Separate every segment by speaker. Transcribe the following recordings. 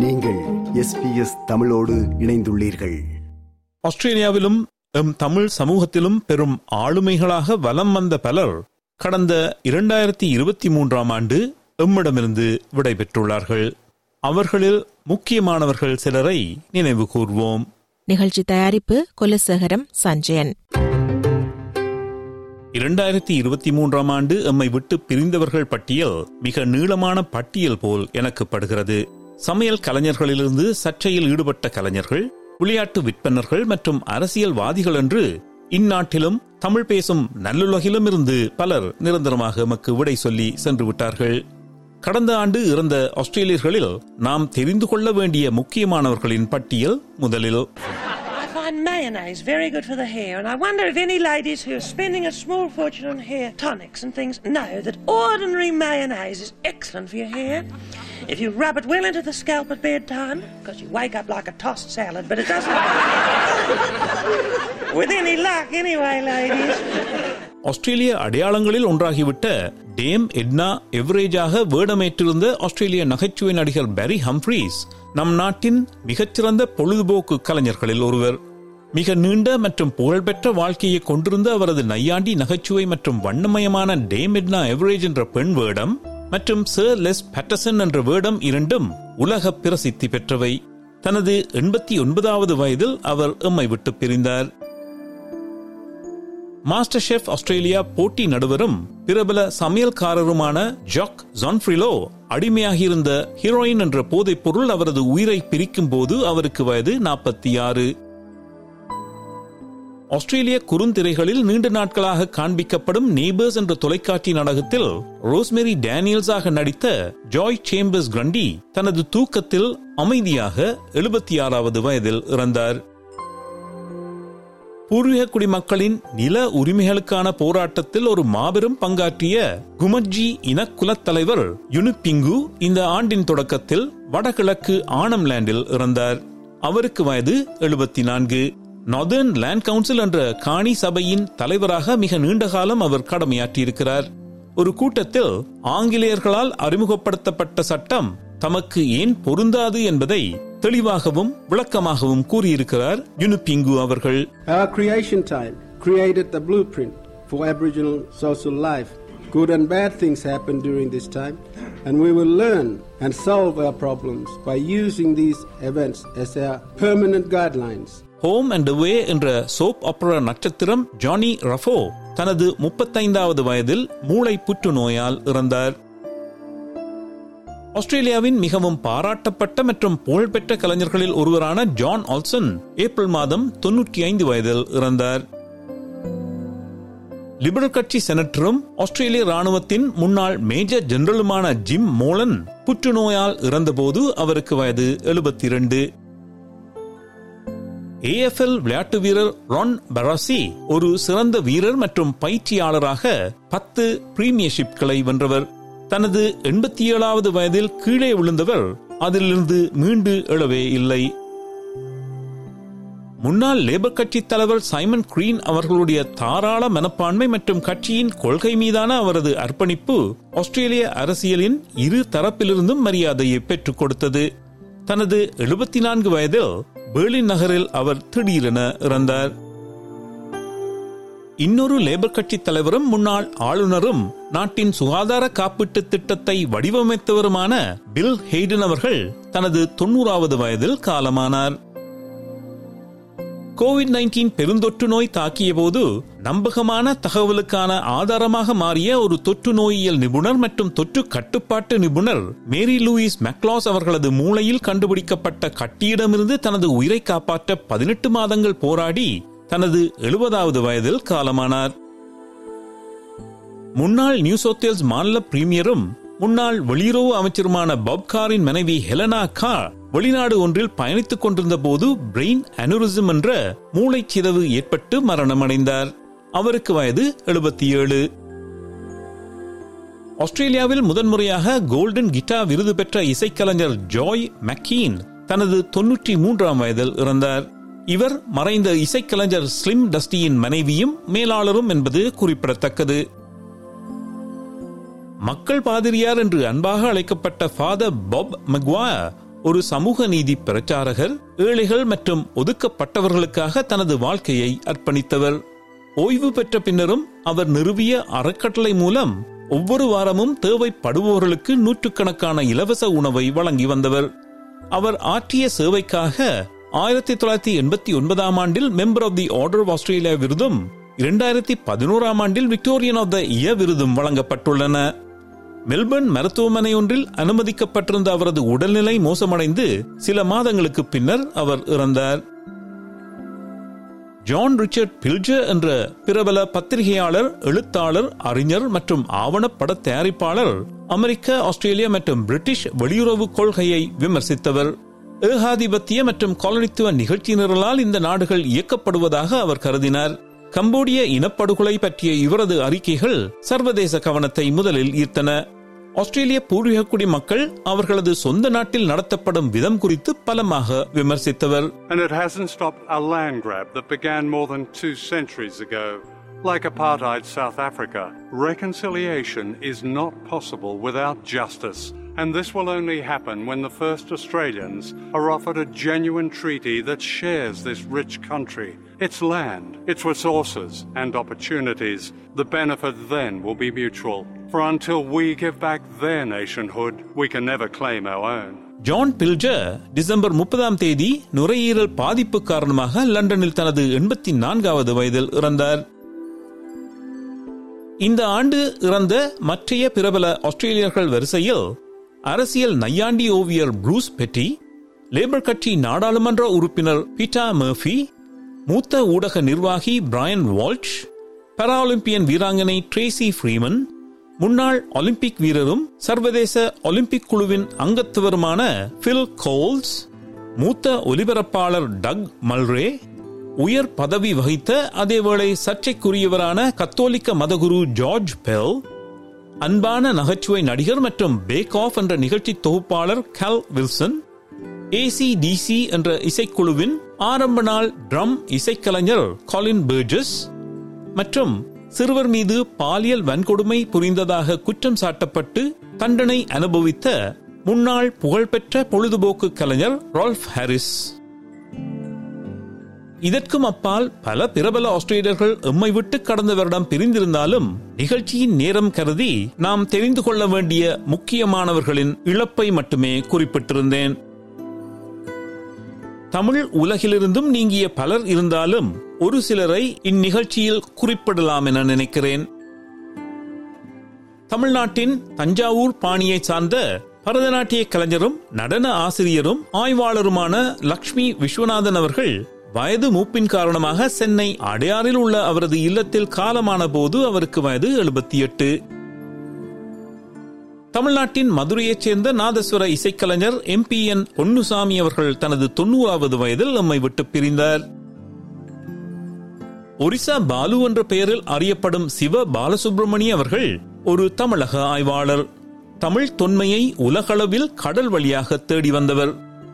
Speaker 1: நீங்கள் எஸ்பிஎஸ் தமிழோடு இணைந்துள்ளீர்கள்.
Speaker 2: ஆஸ்திரேலியாவிலும் எம் தமிழ் சமூகத்திலும் பெரும் ஆளுமைகளாக வலம் வந்த பலர் கடந்த இரண்டாயிரத்தி இருபத்தி மூன்றாம் ஆண்டு எம்மிடமிருந்து விடைபெற்றுள்ளார்கள் அவர்களில் முக்கியமானவர்கள் சிலரை நினைவு கூர்வோம்.
Speaker 3: நிகழ்ச்சி தயாரிப்பு குலசேகரம் சஞ்சயன்.
Speaker 2: இரண்டாயிரத்தி இருபத்தி மூன்றாம் ஆண்டு எம்மை விட்டு பிரிந்தவர்கள் பட்டியல் மிக நீளமான பட்டியல் போல் எனக்கு படுகிறது சமையல் கலைஞர்களிலிருந்து சர்ச்சையில் ஈடுபட்ட கலைஞர்கள் விளையாட்டு விற்பனர்கள் மற்றும் அரசியல்வாதிகள் என்று இந்நாட்டிலும் தமிழ் பேசும் நல்லுலகிலும் இருந்து பலர் நிரந்தரமாக எமக்கு விடை சொல்லி சென்று விட்டார்கள். கடந்த ஆண்டு இறந்த ஆஸ்திரேலியர்களில் நாம் தெரிந்து கொள்ள வேண்டிய முக்கியமானவர்களின் பட்டியல் முதலில்.
Speaker 4: I mayonnaise very good for the hair, and I wonder if any ladies who are spending a small fortune on hair tonics and things know that ordinary mayonnaise is excellent for your hair. If you rub it well into the scalp at bedtime, because you wake up like a tossed salad, but it doesn't. With any luck, anyway, ladies.
Speaker 2: ஆஸ்திரேலிய அடையாளங்களில் ஒன்றாகிவிட்ட dam Etna எவரேஜாக வேடமேற்றிருந்த ஆஸ்திரேலிய நகைச்சுவை நடிகர் பேரி Humphreys நம் நாட்டின் மிகச்சிறந்த பொழுதுபோக்கு கலைஞர்களில் ஒருவர் மிக நீண்ட மற்றும் புகழ்பெற்ற வாழ்க்கையை கொண்டிருந்த அவரது நையாண்டி நகைச்சுவை மற்றும் வண்ணமயமான டேமிட்னா எவரேஜ் என்ற பெண் வேடம் மற்றும் சர் லெஸ் பேட்டர்சன் என்ற வேடம் இரண்டும் உலக பிரசித்தி பெற்றவை. தனது எண்பத்தி ஒன்பதாவது வயதில் அவர் எம்மை விட்டு பிரிந்தார். மாஸ்டர் ஷெஃப் ஆஸ்திரேலியா போட்டி நடுவரும் பிரபல சமையல்காரருமான ஜாக் ஜான்ஃப்ரிலோ அடிமையாகியிருந்த ஹீரோயின் என்ற போதைப் பொருள் அவரது உயிரை பிரிக்கும் போது அவருக்கு வயது நாற்பத்தி ஆறு. ஆஸ்திரேலிய குறுந்திரைகளில் நீண்ட நாட்களாக காண்பிக்கப்படும் நேபர்ஸ் என்ற தொலைக்காட்சி நாடகத்தில் ரோஸ்மெரி டேனியல்ஸாக நடித்த ஜாய் சேம்பர்ஸ் கிரண்டி தனது தூக்கத்தில் அமைதியாக எழுபத்தி ஆறாவது வயதில் இறந்தார். பூர்வீக குடிமக்களின் நில உரிமைகளுக்கான போராட்டத்தில் ஒரு மாபெரும் பங்காற்றிய குமட்ஜி இனக்குலத் தலைவர் யுனுபிங்கு இந்த ஆண்டின் தொடக்கத்தில் வடகிழக்கு ஆனம்லேண்டில் இறந்தார். அவருக்கு வயது எழுபத்தி நான்கு நார்தர்ன் லேண்ட் கவுன்சில் என்ற காணி சபையின் தலைவராக மிக நீண்ட காலம் அவர் கடமையாற்றியிருக்கிறார் ஒரு கூட்டத்தில் ஆங்கிலேயர்களால் அறிமுகப்படுத்தப்பட்ட சட்டம் தமக்கு ஏன் பொருந்தாது என்பதை தெளிவாகவும் விளக்கமாகவும் கூறியிருக்கிறார் யுனுபிங்கு அவர்கள்
Speaker 5: Our creation time created the blueprint for Aboriginal social life. Good and bad things happen during this time, and we will learn and solve our problems by using these events as our permanent guidelines.
Speaker 2: Home and Away என்ற soap ஆப்பரா நட்சத்திரம் Johnny ரஃபோ தனது முப்பத்தைந்தாவது வயதில் மூளை புற்றுநோயால் இறந்தார். ஆஸ்திரேலியாவின் மிகவும் பாராட்டப்பட்ட மற்றும் புகழ்பெற்ற கலைஞர்களில் ஒருவரான ஜான் ஆல்சன் ஏப்ரல் மாதம் தொன்னூற்றி ஐந்து வயதில் இறந்தார். லிபரல் கட்சி செனட்டரும் ஆஸ்திரேலிய ராணுவத்தின் முன்னாள் மேஜர் ஜெனரலுமான ஜிம் மோலன் புற்றுநோயால் இறந்தபோது அவருக்கு வயது எழுபத்தி இரண்டு ஏஎஃப்எல் விளையாட்டு வீரர் ரான் பராசி ஒரு சிறந்த வீரர் மற்றும் பயிற்சியாளராக பத்து பிரீமியர்ஷிப்களை வென்றவர். தனது எண்பத்தி ஏழாவது வயதில் கீழே விழுந்தவர் அதிலிருந்து மீண்டு எழவே இல்லை. முன்னாள் லேபர் கட்சி தலைவர் சைமன் கிரீன் அவர்களுடைய தாராள மனப்பான்மை மற்றும் கட்சியின் கொள்கை மீதான அவரது அர்ப்பணிப்பு ஆஸ்திரேலிய அரசியலின் இரு தரப்பிலிருந்தும் மரியாதையை பெற்றுக் கொடுத்தது. தனது எழுபத்தி நான்கு வயதில் பெர்லின் நகரில் அவர் திடீரென இறந்தார். இன்னொரு லேபர் கட்சி தலைவரும் முன்னாள் ஆளுநரும் நாட்டின் சுகாதார காப்பீட்டு திட்டத்தை வடிவமைத்தவருமான பில் ஹெய்டன் அவர்கள் தனது தொன்னூறாவது வயதில் காலமானார். கோவிட் நைன்டீன் பெருந்தொற்று நோய் தாக்கிய போது நம்பகமான தகவலுக்கான ஆதாரமாக மாறிய ஒரு தொற்று நோயியல் நிபுணர் மற்றும் தொற்று கட்டுப்பாட்டு நிபுணர் மேரி லூயிஸ் மெக்லாஸ் அவர்களது மூளையில் கண்டுபிடிக்கப்பட்ட கட்டியிடமிருந்து தனது உயிரை காப்பாற்ற பதினெட்டு மாதங்கள் போராடி தனது எழுபதாவது வயதில் காலமானார். முன்னாள் நியூ சவுத் மாநில பிரீமியரும் முன்னாள் வெளியுறவு அமைச்சருமான பப்காரின் மனைவி ஹெலனா கா வெளிநாடு ஒன்றில் பயணித்துக் கொண்டிருந்த போது பிரெயின் அனுரிசம் என்ற மூளைச்சிதவு ஏற்பட்டு மரணமடைந்தார். அவருக்கு வயது எழுபத்தி ஏழு. ஆஸ்திரேலியாவில் முதன்முறையாக கோல்டன் கிட்டா விருது பெற்ற இசைக்கலைஞர் ஜாய் மக்கீன் தனது தொன்னூற்றி மூன்றாம் வயதில் இறந்தார். இவர் மறைந்த இசைக்கலைஞர் ஸ்லிம் டஸ்டியின் மனைவியும் மேலாளரும் என்பது குறிப்பிடத்தக்கது. மக்கள் பாதிரியார் என்று அன்பாக அழைக்கப்பட்ட ஃபாதர் பாப் மெக்வாயர் ஒரு சமூக நீதி பிரச்சாரகர் ஏழைகள் மற்றும் ஒதுக்கப்பட்டவர்களுக்காக தனது வாழ்க்கையை அர்ப்பணித்தவர். ஓய்வு பெற்ற பின்னரும் அவர் நிறுவிய அறக்கட்டளை மூலம் ஒவ்வொரு வாரமும் தேவைப்படுபவர்களுக்கு நூற்றுக்கணக்கான இலவச உணவை வழங்கி வந்தவர். அவர் ஆற்றிய சேவைக்காக ஆயிரத்தி தொள்ளாயிரத்தி எண்பத்தி ஒன்பதாம் ஆண்டில் Member of the Order of Australia விருதும் இரண்டாயிரத்தி பதினோராம் ஆண்டில் விக்டோரியன் ஆஃப் த இயர் விருதும் வழங்கப்பட்டுள்ளன. மெல்பர்ன் மருத்துவமனை ஒன்றில் அனுமதிக்கப்பட்டிருந்த அவரது உடல்நிலை மோசமடைந்து சில மாதங்களுக்கு பின்னர் அவர் இறந்தார். ஜான் ரிச்சர்ட் பில்ஜர் என்ற பிரபல பத்திரிகையாளர் எழுத்தாளர் அறிஞர் மற்றும் ஆவணப்பட தயாரிப்பாளர் அமெரிக்க ஆஸ்திரேலியா மற்றும் பிரிட்டிஷ் வெளியுறவு கொள்கையை விமர்சித்தவர். ஏகாதிபத்திய மற்றும் காலனித்துவ நிகழ்ச்சி நிரலால் இந்த நாடுகள் இயக்கப்படுவதாக அவர் கருதினார். கம்போடிய இனப்படுகொலை பற்றிய இவரது அறிக்கைகள் சர்வதேச கவனத்தை முதலில் ஈர்த்தன ஆஸ்திரேலிய பூர்வீக குடி மக்கள் அவர்களது சொந்த நாட்டில் நடத்தப்படும் விதம் குறித்து பலமாக விமர்சித்தவர்
Speaker 6: And it hasn't stopped a land grab that began more than two centuries ago. Like apartheid South Africa, reconciliation is not possible without justice. And this will only happen when the first Australians are offered a genuine treaty that shares this rich country, its land, its resources and opportunities. The benefit then will be mutual. For until we give back their nationhood, we can never claim our own.
Speaker 2: John Pilger December முப்பதாம் தேதி நுரையீரல் பாதிப்பு காரணமாக லண்டனில் தனது எண்பத்தி நான்காவது வயதில் இறந்தார் இந்த ஆண்டு இறந்த மற்றைய பிரபல ஆஸ்திரேலியர்கள் வரிசையில் அரசியல் நையாண்டி ஓவியர் ப்ரூஸ் பெட்டி லேபர் கட்சி நாடாளுமன்ற உறுப்பினர் பீட்டா மர்ஃபி மூத்த ஊடக நிர்வாகி பிராயன் வால்ச் பராலிம்பியன் வீராங்கனை ட்ரேசி ஃப்ரீமன் முன்னாள் ஒலிம்பிக் வீரரும் சர்வதேச ஒலிம்பிக் குழுவின் அங்கத்துவருமான பில் கோல்ஸ் மூத்த ஒலிபரப்பாளர் டக் மல்ரே உயர் பதவி வகித்த அதேவேளை சர்ச்சைக்குரியவரான கத்தோலிக்க மதகுரு ஜார்ஜ் பெல் அன்பான நகைச்சுவை நடிகர் மற்றும் பேக் ஆஃப் என்ற நிகழ்ச்சி தொகுப்பாளர் கல் வில்சன் ஏசிடிசி என்ற இசைக்குழுவின் ஆரம்ப நாள் ட்ரம் இசைக்கலைஞர் காலின் பர்ஜஸ் மற்றும் சிறுவர் மீது பாலியல் வன்கொடுமை புரிந்ததாக குற்றம் சாட்டப்பட்டு தண்டனை அனுபவித்த முன்னாள் புகழ்பெற்ற பொழுதுபோக்கு கலைஞர் ரால்ஃப் ஹாரிஸ் இதற்கும் அப்பால் பல பிரபல ஆஸ்திரேலியர்கள் எம்மை விட்டு கடந்த வருடம் பிரிந்திருந்தாலும் நிகழ்ச்சியின் நேரம் கருதி நாம் தெரிந்து கொள்ள வேண்டிய முக்கியமானவர்களின் இழப்பை மட்டுமே குறிப்பிட்டிருந்தேன். தமிழ் உலகிலிருந்தும் நீங்கிய பலர் இருந்தாலும் ஒரு சிலரை இந்நிகழ்ச்சியில் குறிப்பிடலாம் என நினைக்கிறேன். தமிழ்நாட்டின் தஞ்சாவூர் பாணியை சார்ந்த பரதநாட்டிய கலைஞரும் நடன ஆசிரியரும் ஆய்வாளருமான லக்ஷ்மி விஸ்வநாதன் அவர்கள் வயது மூப்பின் காரணமாக சென்னை அடையாறில் உள்ள அவரது இல்லத்தில் காலமான போது அவருக்கு வயது எழுபத்தி எட்டு. தமிழ்நாட்டின் மதுரையைச் சேர்ந்த நாதஸ்வர இசைக்கலைஞர் எம் பி என் பொன்னுசாமி அவர்கள் தனது தொண்ணூறாவது வயதில் நம்மை விட்டு பிரிந்தார். ஒரிசா பாலு என்ற பெயரில் அறியப்படும் சிவ பாலசுப்ரமணிய அவர்கள் ஒரு தமிழக ஆய்வாளர். தமிழ் தொன்மையை உலகளவில் கடல் வழியாக தேடி வந்தவர்.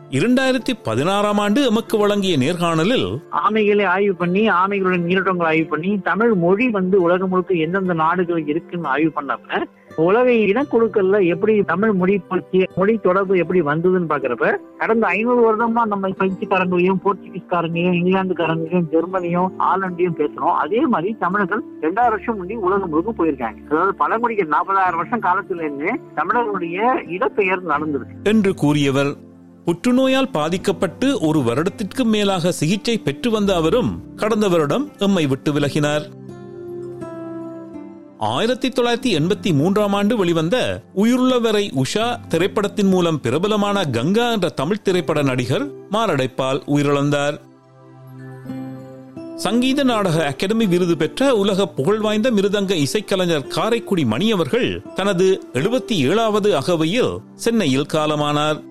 Speaker 2: இரண்டாயிரத்தி பதினாறாம் ஆண்டு எமக்கு வழங்கிய நேர்காணலில்
Speaker 7: ஆமைகளை ஆய்வு பண்ணி ஆமைகளுடன் நீரோட்டங்களை ஆய்வு பண்ணி தமிழ் மொழி வந்து உலகம் முழுக்க எந்தெந்த நாடுகள் இருக்குன்னு ஆய்வு பண்ணப்ப உலக இனக்குழுக்கள்ல எப்படி தமிழ் மொழி பற்றி மொழி தொடர்பு எப்படி வந்ததுன்னு பாக்குறப்ப கடந்த ஐநூறு வருடமா நம்ம பிரெஞ்சுக்காரங்களையும் போர்ச்சுகீஸ்காரங்களையும் இங்கிலாந்துக்காரங்களையும் ஜெர்மனியும் ஆலண்டையும் பேசுறோம். அதே மாதிரி தமிழர்கள் ரெண்டாயிரம் வருஷம் முன்னாடி உலகம் முழுக்க போயிருக்காங்க. அதாவது பழங்குடிகள் நாற்பதாயிரம் வருஷம் காலத்துல இருந்து தமிழர்களுடைய இடப்பெயர் நடந்திருக்கு
Speaker 2: என்று கூறியவர் புற்றுநோயால் பாதிக்கப்பட்டு ஒரு வருடத்திற்கு மேலாக சிகிச்சை பெற்று வந்த அவரும் கடந்த வருடம் எம்மை விட்டு விலகினார். ஆயிரத்தி தொள்ளாயிரத்தி எண்பத்தி மூன்றாம் ஆண்டு வெளிவந்த உயிருள்ளவரை உஷா திரைப்படத்தின் மூலம் பிரபலமான கங்கா என்ற தமிழ் திரைப்பட நடிகர் மாரடைப்பால் உயிரிழந்தார். சங்கீத நாடக அகாடமி விருது பெற்ற உலக புகழ்வாய்ந்த மிருதங்க இசைக்கலைஞர் காரைக்குடி மணி அவர்கள் தனது எழுபத்தி ஏழாவது அகவையில் சென்னையில் காலமானார்.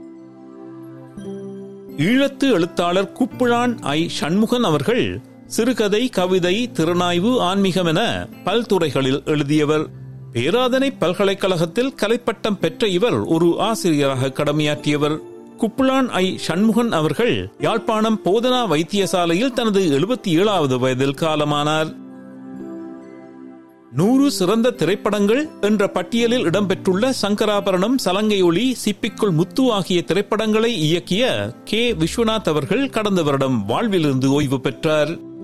Speaker 2: ஈழத்து எழுத்தாளர் குப்புழான் ஐ சண்முகன் அவர்கள் சிறுகதை கவிதை திறனாய்வு ஆன்மீகம் என பல்துறைகளில் எழுதியவர். பேராதனை பல்கலைக்கழகத்தில் கலைப்பட்டம் பெற்ற இவர் ஒரு ஆசிரியராக கடமையாற்றியவர். குப்புளான் ஐ. சண்முகன் அவர்கள் யாழ்ப்பாணம் போதனா வைத்தியசாலையில் தனது எழுபத்தி ஏழாவது வயதில் காலமானார். நூறு சிறந்த திரைப்படங்கள் என்ற பட்டியலில் இடம்பெற்றுள்ள சங்கராபரணம் சலங்கை ஒளி சிப்பிக்குள் முத்து ஆகிய திரைப்படங்களை இயக்கிய கே. விஸ்வநாத் அவர்கள் கடந்த வருடம் வாழ்விலிருந்து ஓய்வு பெற்றார்.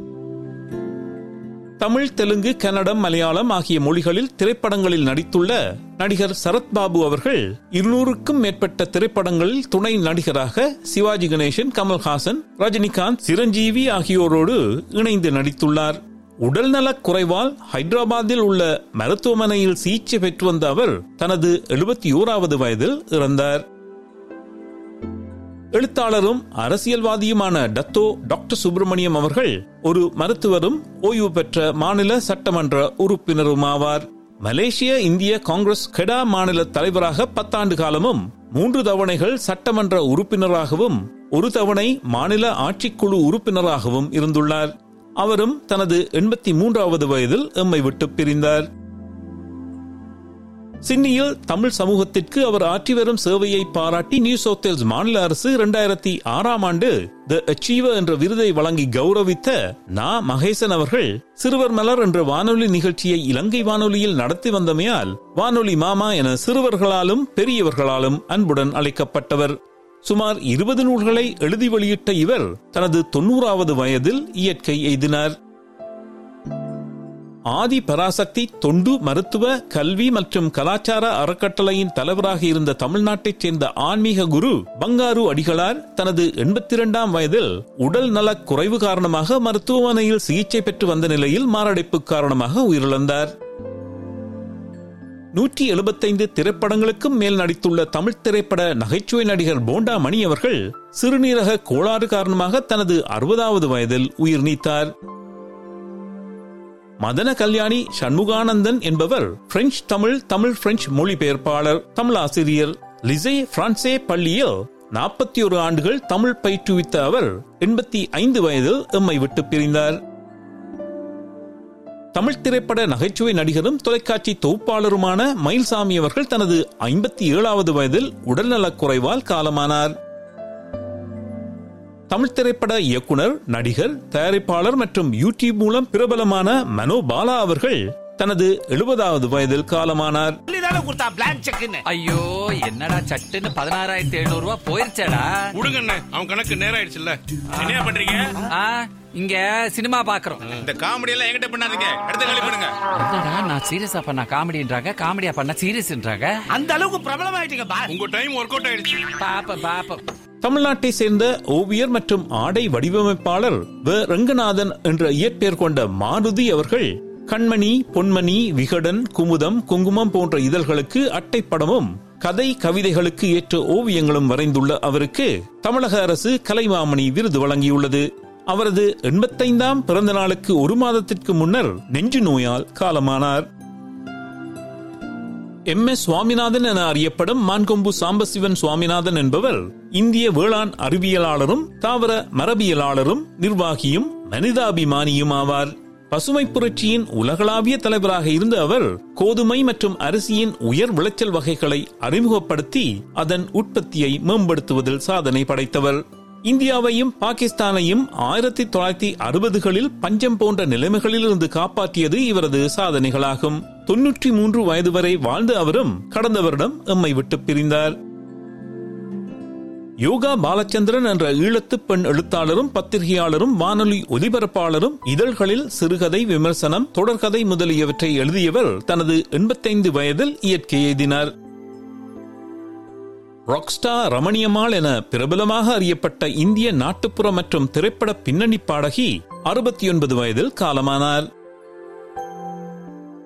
Speaker 2: தமிழ் தெலுங்கு கன்னடம் மலையாளம் ஆகிய மொழிகளில் திரைப்படங்களில் நடித்துள்ள நடிகர் சரத்பாபு அவர்கள் இருநூறுக்கும் மேற்பட்ட திரைப்படங்களில் துணை நடிகராக சிவாஜி கணேசன் கமல்ஹாசன் ரஜினிகாந்த் சிரஞ்சீவி ஆகியோரோடு இணைந்து நடித்துள்ளார். உடல்நலக் குறைவால் ஹைதராபாத்தில் உள்ள மருத்துவமனையில் சிகிச்சை பெற்று வந்த அவர் தனது எழுபத்தி ஓராவது வயதில் இறந்தார். எழுத்தாளரும் அரசியல்வாதியுமான டத்தோ டாக்டர் சுப்பிரமணியம் அவர்கள் ஒரு மருத்துவரும் ஓய்வு பெற்ற மாநில சட்டமன்ற உறுப்பினருமாவார். மலேசிய இந்திய காங்கிரஸ் கெடா மாநில தலைவராக பத்தாண்டு காலமும் மூன்று தவணைகள் சட்டமன்ற உறுப்பினராகவும் ஒரு தவணை மாநில ஆட்சிக்குழு உறுப்பினராகவும் இருந்துள்ளார். அவரும் தனது எண்பத்தி மூன்றாவது வயதில் எம்மை விட்டு பிரிந்தார். சிட்னியில் தமிழ் சமூகத்திற்கு அவர் ஆற்றி வரும் சேவையை பாராட்டி நியூ சவுத் வேல்ஸ் மாநில அரசு இரண்டாயிரத்தி ஆறாம் ஆண்டு த அச்சீவர் என்ற விருதை வழங்கி கௌரவித்த நா மகேசன் அவர்கள் சிறுவர் மலர் என்ற வானொலி நிகழ்ச்சியை இலங்கை வானொலியில் நடத்தி வந்தமையால் வானொலி மாமா என சிறுவர்களாலும் பெரியவர்களாலும் அன்புடன் அழைக்கப்பட்டவர். சுமார் இருபது நூல்களை எழுதி வெளியிட்ட இவர் தனது தொன்னூறாவது வயதில் இயற்கை எய்தினார். ஆதி பராசக்தி தொண்டு மருத்துவ கல்வி மற்றும் கலாச்சார அறக்கட்டளையின் தலைவராக இருந்த தமிழ்நாட்டைச் சேர்ந்த ஆன்மீக குரு பங்காரு அடிகளார் தனது எண்பத்தி இரண்டாம் வயதில் உடல் நலக் குறைவு காரணமாக மருத்துவமனையில் சிகிச்சை பெற்று வந்த நிலையில் மாரடைப்பு காரணமாக உயிரிழந்தார். நூற்றி எழுபத்தைந்து திரைப்படங்களுக்கும் மேல் நடித்துள்ள தமிழ் திரைப்பட நகைச்சுவை நடிகர் போண்டா மணி அவர்கள் சிறுநீரக கோளாறு காரணமாக தனது அறுபதாவது வயதில் உயிர் நீத்தார். மதன கல்யாணி சண்முகானந்தன் என்பவர் பிரெஞ்சு தமிழ் தமிழ் பிரெஞ்சு மொழிபெயர்ப்பாளர் தமிழாசிரியர் லிசே பிரான்சே பள்ளியில் நாற்பத்தி ஒரு ஆண்டுகள் தமிழ் பயிற்றுவித்த அவர் எண்பத்தி ஐந்து வயதில் எம்மை விட்டு பிரிந்தார். தமிழ் திரைப்பட நகைச்சுவை நடிகரும் தொலைக்காட்சி தொகுப்பாளருமான மயில்சாமி அவர்கள் தனது ஐம்பத்தி ஏழாவது வயதில் உடல்நலக் குறைவால் காலமானார். தமிழ் திரைப்பட இயக்குனர் நடிகர் தயாரிப்பாளர் மற்றும் யூடியூப் மூலம் பிரபலமான மனோ பாலா அவர்கள் தனது எழுபதாவது வயதில் காலமானார்.
Speaker 8: ஐயோ என்னடா சட்டுன்னு பதினாறாயிரத்தி எழுநூறு ரூபாய் போயிருச்சேடா.
Speaker 9: விடுங்கண்ணே அவன் கணக்கு நேரம் ஆயிடுச்சுல்ல என்ன பண்றீங்க?
Speaker 8: இங்க சினிமா பாக்குறோம்.
Speaker 9: இந்த காமெடி எல்லாம் என்கிட்ட பண்ணாதீங்க. இடத்த காலி பண்ணுங்க
Speaker 8: நான் சீரியஸா பண்ண காமெடின்றாங்க காமெடியா பண்ண சீரியஸ்ன்றாங்க
Speaker 9: அந்த அளவுக்கு பிரபலம் ஆயிட்டீங்க உங்க டைம் ஒர்க் அவுட் ஆயிடுச்சு.
Speaker 8: பாப்ப பாப்ப
Speaker 2: தமிழ்நாட்டை சேர்ந்த ஓவியர் மற்றும் ஆடை வடிவமைப்பாளர் வ. ரங்கநாதன் என்ற இயற்பெயர் கொண்ட மாருதி அவர்கள் கண்மணி பொன்மணி விகடன் குமுதம் குங்குமம் போன்ற இதழ்களுக்கு அட்டைப்படமும் கதை கவிதைகளுக்கு ஏற்ற ஓவியங்களும் வரைந்துள்ள அவருக்கு தமிழக அரசு கலைமாமணி விருது வழங்கியுள்ளது. அவரது எண்பத்தைந்தாம் பிறந்த நாளுக்கு ஒரு மாதத்திற்கு முன்னர் நெஞ்சு நோயால் காலமானார். எம். எஸ். சுவாமிநாதன் என அறியப்படும் மான்கொம்பு சாம்பசிவன் சுவாமிநாதன் என்பவர் இந்திய வேளாண் அறிவியலாளரும் தாவர மரபியலாளரும் நிர்வாகியும் மனிதாபிமானியும் ஆவார். பசுமை புரட்சியின் உலகளாவிய தலைவராக இருந்த அவர் கோதுமை மற்றும் அரிசியின் உயர் விளைச்சல் வகைகளை அறிமுகப்படுத்தி அதன் உற்பத்தியை மேம்படுத்துவதில் சாதனை படைத்தவர். இந்தியாவையும் பாகிஸ்தானையும் ஆயிரத்தி தொள்ளாயிரத்தி அறுபதுகளில் பஞ்சம் போன்ற நிலைமைகளிலிருந்து காப்பாற்றியது இவரது சாதனைகளாகும். தொன்னூற்றி மூன்று வயது வரை வாழ்ந்த அவரும் கடந்த வருடம் எம்மை விட்டு பிரிந்தார். யோகா பாலச்சந்திரன் என்ற ஈழத்து பெண் எழுத்தாளரும் பத்திரிகையாளரும் வானொலி ஒலிபரப்பாளரும் இதழ்களில் சிறுகதை விமர்சனம் தொடர்கதை முதலியவற்றை எழுதியவர் தனது எண்பத்தைந்து வயதில் இயற்கை எழுதினார் ராக்ஸ்டா ரமணியம்மாள் என பிரபலமாக அறியப்பட்ட இந்திய நாட்டுப்புற மற்றும் திரைப்பட பின்னணி பாடகி அறுபத்தி ஒன்பது வயதில் காலமானார்.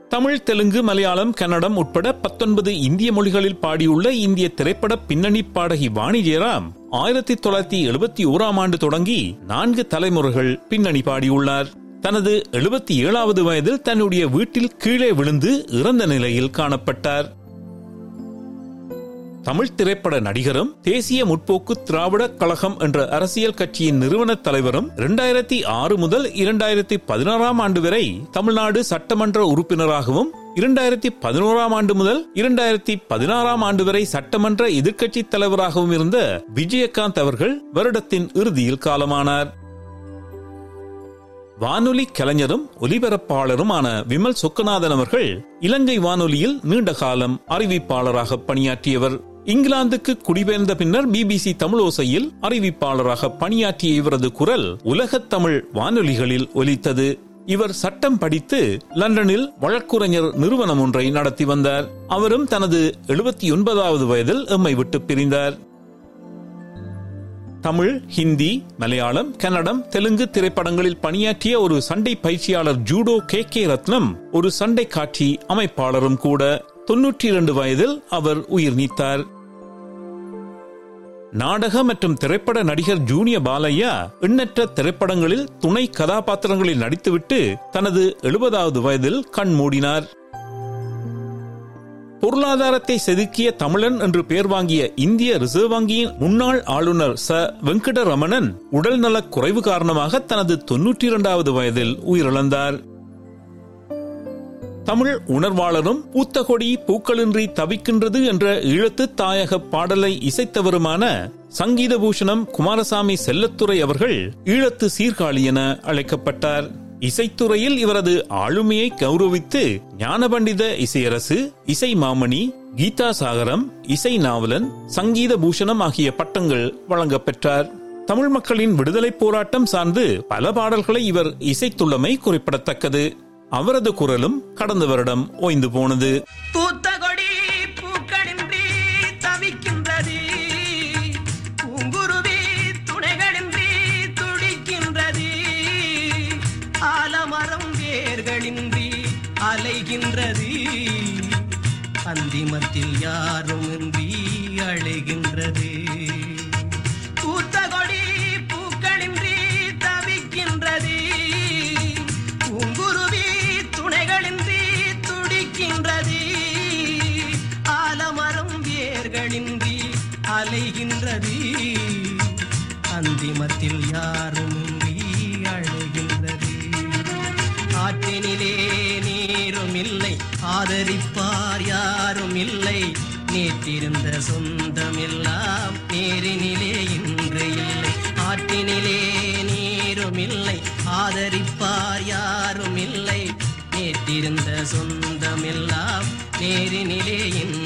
Speaker 2: தமிழ் தெலுங்கு மலையாளம் கன்னடம் உட்பட பத்தொன்பது இந்திய மொழிகளில் பாடியுள்ள இந்திய திரைப்பட பின்னணி பாடகி வாணி ஜெயராம் ஆயிரத்தி தொள்ளாயிரத்தி எழுபத்தி ஓராம் ஆண்டு தொடங்கி நான்கு தலைமுறைகள் பின்னணி பாடியுள்ளார். தனது எழுபத்தி ஏழாவது வயதில் தன்னுடைய வீட்டில் கீழே விழுந்து இறந்த நிலையில் காணப்பட்டார். தமிழ் திரைப்பட நடிகரும் தேசிய முற்போக்கு திராவிட கழகம் என்ற அரசியல் கட்சியின் நிறுவன தலைவரும் இரண்டாயிரத்தி ஆறு முதல் இரண்டாயிரத்தி பதினாறாம் ஆண்டு வரை தமிழ்நாடு சட்டமன்ற உறுப்பினராகவும் இரண்டாயிரத்தி பதினோராம் ஆண்டு முதல் இரண்டாயிரத்தி பதினாறாம் ஆண்டு வரை சட்டமன்ற எதிர்க்கட்சி தலைவராகவும் இருந்த விஜயகாந்த் அவர்கள் வருடத்தின் இறுதியில் காலமானார். வானொலி கலைஞரும் ஒலிபரப்பாளருமான விமல் சொக்கநாதன் அவர்கள் இலங்கை வானொலியில் நீண்ட காலம் அறிவிப்பாளராக பணியாற்றியவர். இங்கிலாந்துக்கு குடிபெயர்ந்த பின்னர் பிபிசி தமிழோசையில் அறிவிப்பாளராக பணியாற்றிய இவரது குரல் உலகத் தமிழ் வானொலிகளில் ஒலித்தது. இவர் சட்டம் படித்து லண்டனில் வழக்குரைஞர் நிறுவனம் ஒன்றை நடத்தி வந்தார். அவரும் தனது எழுபத்தி ஒன்பதாவது வயதில் எம்மை விட்டு பிரிந்தார். தமிழ் ஹிந்தி மலையாளம் கன்னடம் தெலுங்கு திரைப்படங்களில் பணியாற்றிய ஒரு சண்டை பயிற்சியாளர் ஜூடோ கே கே ரத்னம் ஒரு சண்டை காட்சி அமைப்பாளரும் கூட. தொன்னூற்றி இரண்டு வயதில் அவர் உயிர் நீத்தார். நாடக மற்றும் திரைப்பட நடிகர் ஜூனியர் பாலையா எண்ணற்ற திரைப்படங்களில் துணை கதாபாத்திரங்களில் நடித்துவிட்டு தனது எழுபதாவது வயதில் கண் மூடினார். பொருளாதாரத்தை செதுக்கிய தமிழன் என்று பெயர் வாங்கிய இந்திய ரிசர்வ் வங்கியின் முன்னாள் ஆளுநர் ச. வெங்கடரமணன் உடல்நலக் குறைவு காரணமாக தனது தொன்னூற்றி இரண்டாவது வயதில் உயிரிழந்தார். தமிழ் உணர்வாளரும் பூத்த கொடி பூக்களின்றி தவிக்கின்றது என்ற ஈழத்து தாயக பாடலை இசைத்தவருமான சங்கீத பூஷணம் குமாரசாமி செல்லத்துறை அவர்கள் ஈழத்து சீர்காழி என அழைக்கப்பட்டார். இசைத்துறையில் இவரது ஆளுமையை கௌரவித்து ஞானபண்டித இசையரசு இசை மாமணி கீதா சாகரம் இசை நாவலன் சங்கீத பூஷணம் ஆகிய பட்டங்கள் வழங்கப்பெற்றார். தமிழ் மக்களின் விடுதலை போராட்டம் சார்ந்து பல பாடல்களை இவர் இசைத்துள்ளமை குறிப்பிடத்தக்கது. அவரது குரலும் கடந்த வருடம் ஓய்ந்து போனது.
Speaker 10: பூத்த பூக்களின்றி தவிக்கின்றது. பூங்குருவி துணைகளின்றி துடிக்கின்றது. ஆலமரம் வேர்களின்றி அலைகின்றது. அந்திமத்தில் யாரும் இன்றி அழைகின்றது பூத்த அலைகின்றது அந்திமத்தில் யாருமின்றி அழுகின்றது. ஆற்றினிலே நீரும் இல்லை ஆதரிப்பார் யாரும் இல்லை. நேற்றிருந்த சொந்தமெல்லாம் நேரினிலே இன்று இல்லை. ஆற்றினிலே நீரும் இல்லை ஆதரிப்பார் யாரும் இல்லை. நேற்றிருந்த சொந்தமெல்லாம் நேரினிலே இன்று